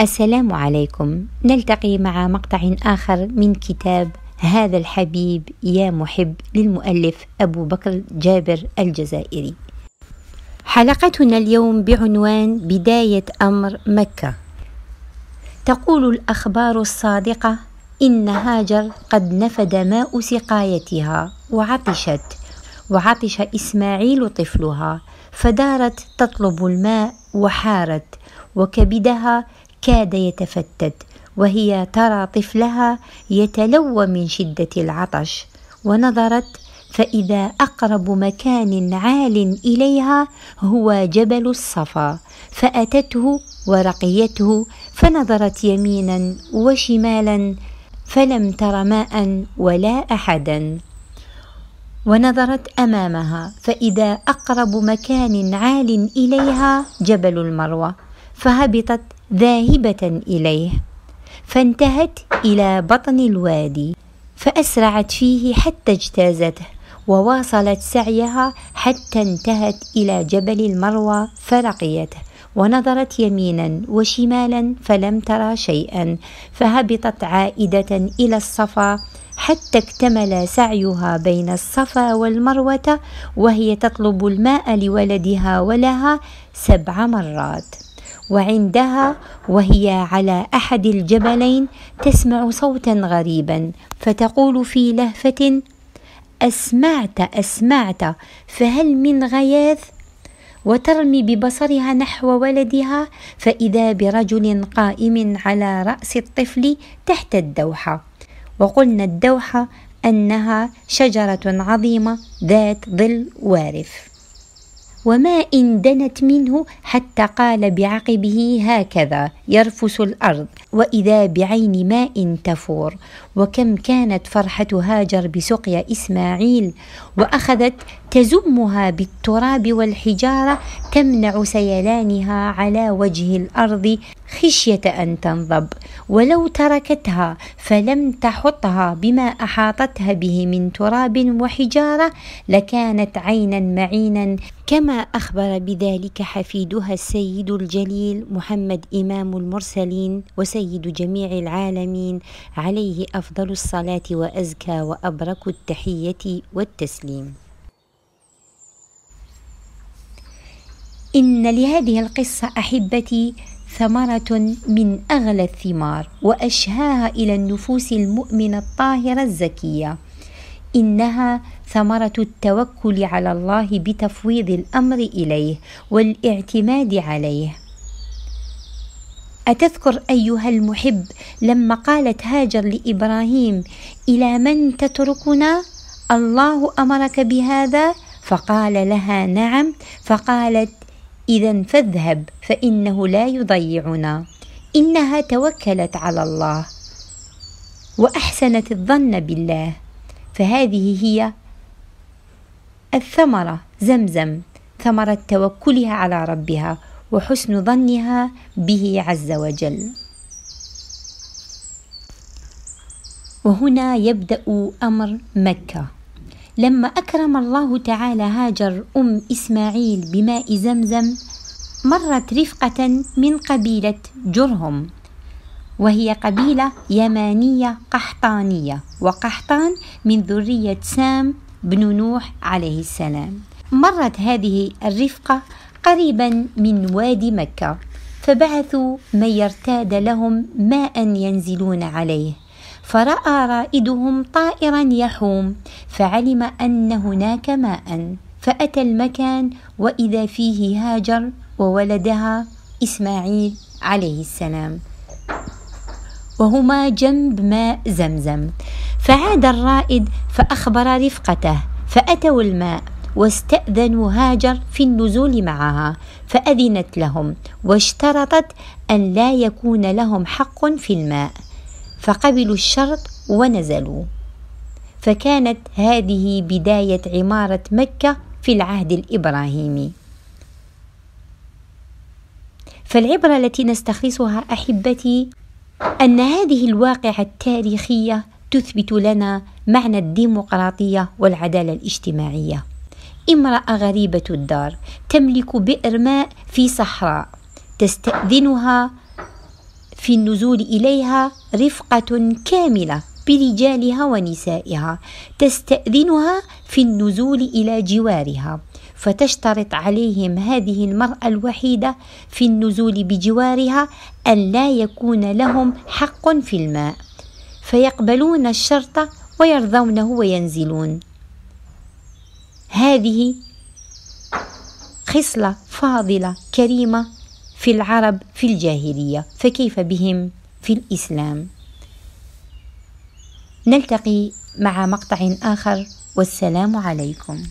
السلام عليكم. نلتقي مع مقطع آخر من كتاب هذا الحبيب يا محب للمؤلف أبو بكر جابر الجزائري. حلقتنا اليوم بعنوان بداية أمر مكة. تقول الأخبار الصادقة إن هاجر قد نفد ماء سقايتها وعطشت وعطش إسماعيل طفلها فدارت تطلب الماء وحارت وكبدها كاد يتفتت وهي ترى طفلها يتلوى من شدة العطش. ونظرت فإذا أقرب مكان عال إليها هو جبل الصفا. فأتته ورقيته فنظرت يمينا وشمالا فلم تر ماء ولا أحدا. ونظرت أمامها فإذا أقرب مكان عال إليها جبل المروة. فهبطت ذاهبة إليه فانتهت إلى بطن الوادي فأسرعت فيه حتى اجتازته وواصلت سعيها حتى انتهت إلى جبل المروى فرقيته ونظرت يمينا وشمالا فلم ترى شيئا فهبطت عائدة إلى الصفا حتى اكتمل سعيها بين الصفا والمروة وهي تطلب الماء لولدها ولها سبع مرات. وعندها وهي على أحد الجبلين تسمع صوتا غريبا فتقول في لهفة أسمعت أسمعت فهل من غياث؟ وترمي ببصرها نحو ولدها فإذا برجل قائم على رأس الطفل تحت الدوحة. وقلنا الدوحة أنها شجرة عظيمة ذات ظل وارف وما إن دنت منه حتى قال بعقبه هكذا يرفس الأرض وإذا بعين ماء تفور. وكم كانت فرحة هاجر بسقيا إسماعيل وأخذت تزمها بالتراب والحجارة تمنع سيلانها على وجه الأرض خشية أن تنضب. ولو تركتها فلم تحطها بما أحاطتها به من تراب وحجارة لكانت عينا معينا كما أخبر بذلك حفيدها السيد الجليل محمد إمام المرسلين وسيد جميع العالمين عليه أفضل الصلاة وأزكى وأبرك التحية والتسليم. إن لهذه القصة أحبتي ثمرة من أغلى الثمار وأشهاها إلى النفوس المؤمنة الطاهرة الزكية. إنها ثمرة التوكل على الله بتفويض الأمر إليه والاعتماد عليه. أتذكر أيها المحب لما قالت هاجر لإبراهيم إلى من تتركنا؟ الله أمرك بهذا؟ فقال لها نعم. فقالت إذا فاذهب فإنه لا يضيعنا. إنها توكلت على الله وأحسنت الظن بالله. فهذه هي الثمرة زمزم ثمرة توكلها على ربها وحسن ظنها به عز وجل. وهنا يبدأ أمر مكة. لما أكرم الله تعالى هاجر أم إسماعيل بماء زمزم مرت رفقة من قبيلة جرهم. وهي قبيلة يمانية قحطانية وقحطان من ذرية سام بن نوح عليه السلام. مرت هذه الرفقة قريبا من وادي مكة فبعثوا من يرتاد لهم ماء ينزلون عليه. فرأى رائدهم طائرا يحوم فعلم أن هناك ماء. فأتى المكان وإذا فيه هاجر وولدها إسماعيل عليه السلام. وهما جنب ماء زمزم. فعاد الرائد فأخبر رفقته فأتوا الماء واستأذنوا هاجر في النزول معها فأذنت لهم واشترطت أن لا يكون لهم حق في الماء. فقبلوا الشرط ونزلوا. فكانت هذه بداية عمارة مكة في العهد الإبراهيمي. فالعبرة التي نستخلصها أحبتي أن هذه الواقعة التاريخية تثبت لنا معنى الديمقراطية والعدالة الاجتماعية. امرأة غريبة الدار تملك بئر ماء في صحراء تستأذنها في النزول إليها رفقة كاملة برجالها ونسائها تستأذنها في النزول إلى جوارها. فتشترط عليهم هذه المرأة الوحيدة في النزول بجوارها أن لا يكون لهم حق في الماء. فيقبلون الشرط ويرضونه وينزلون. هذه خصلة فاضلة كريمة في العرب في الجاهلية. فكيف بهم في الإسلام؟ نلتقي مع مقطع آخر. والسلام عليكم.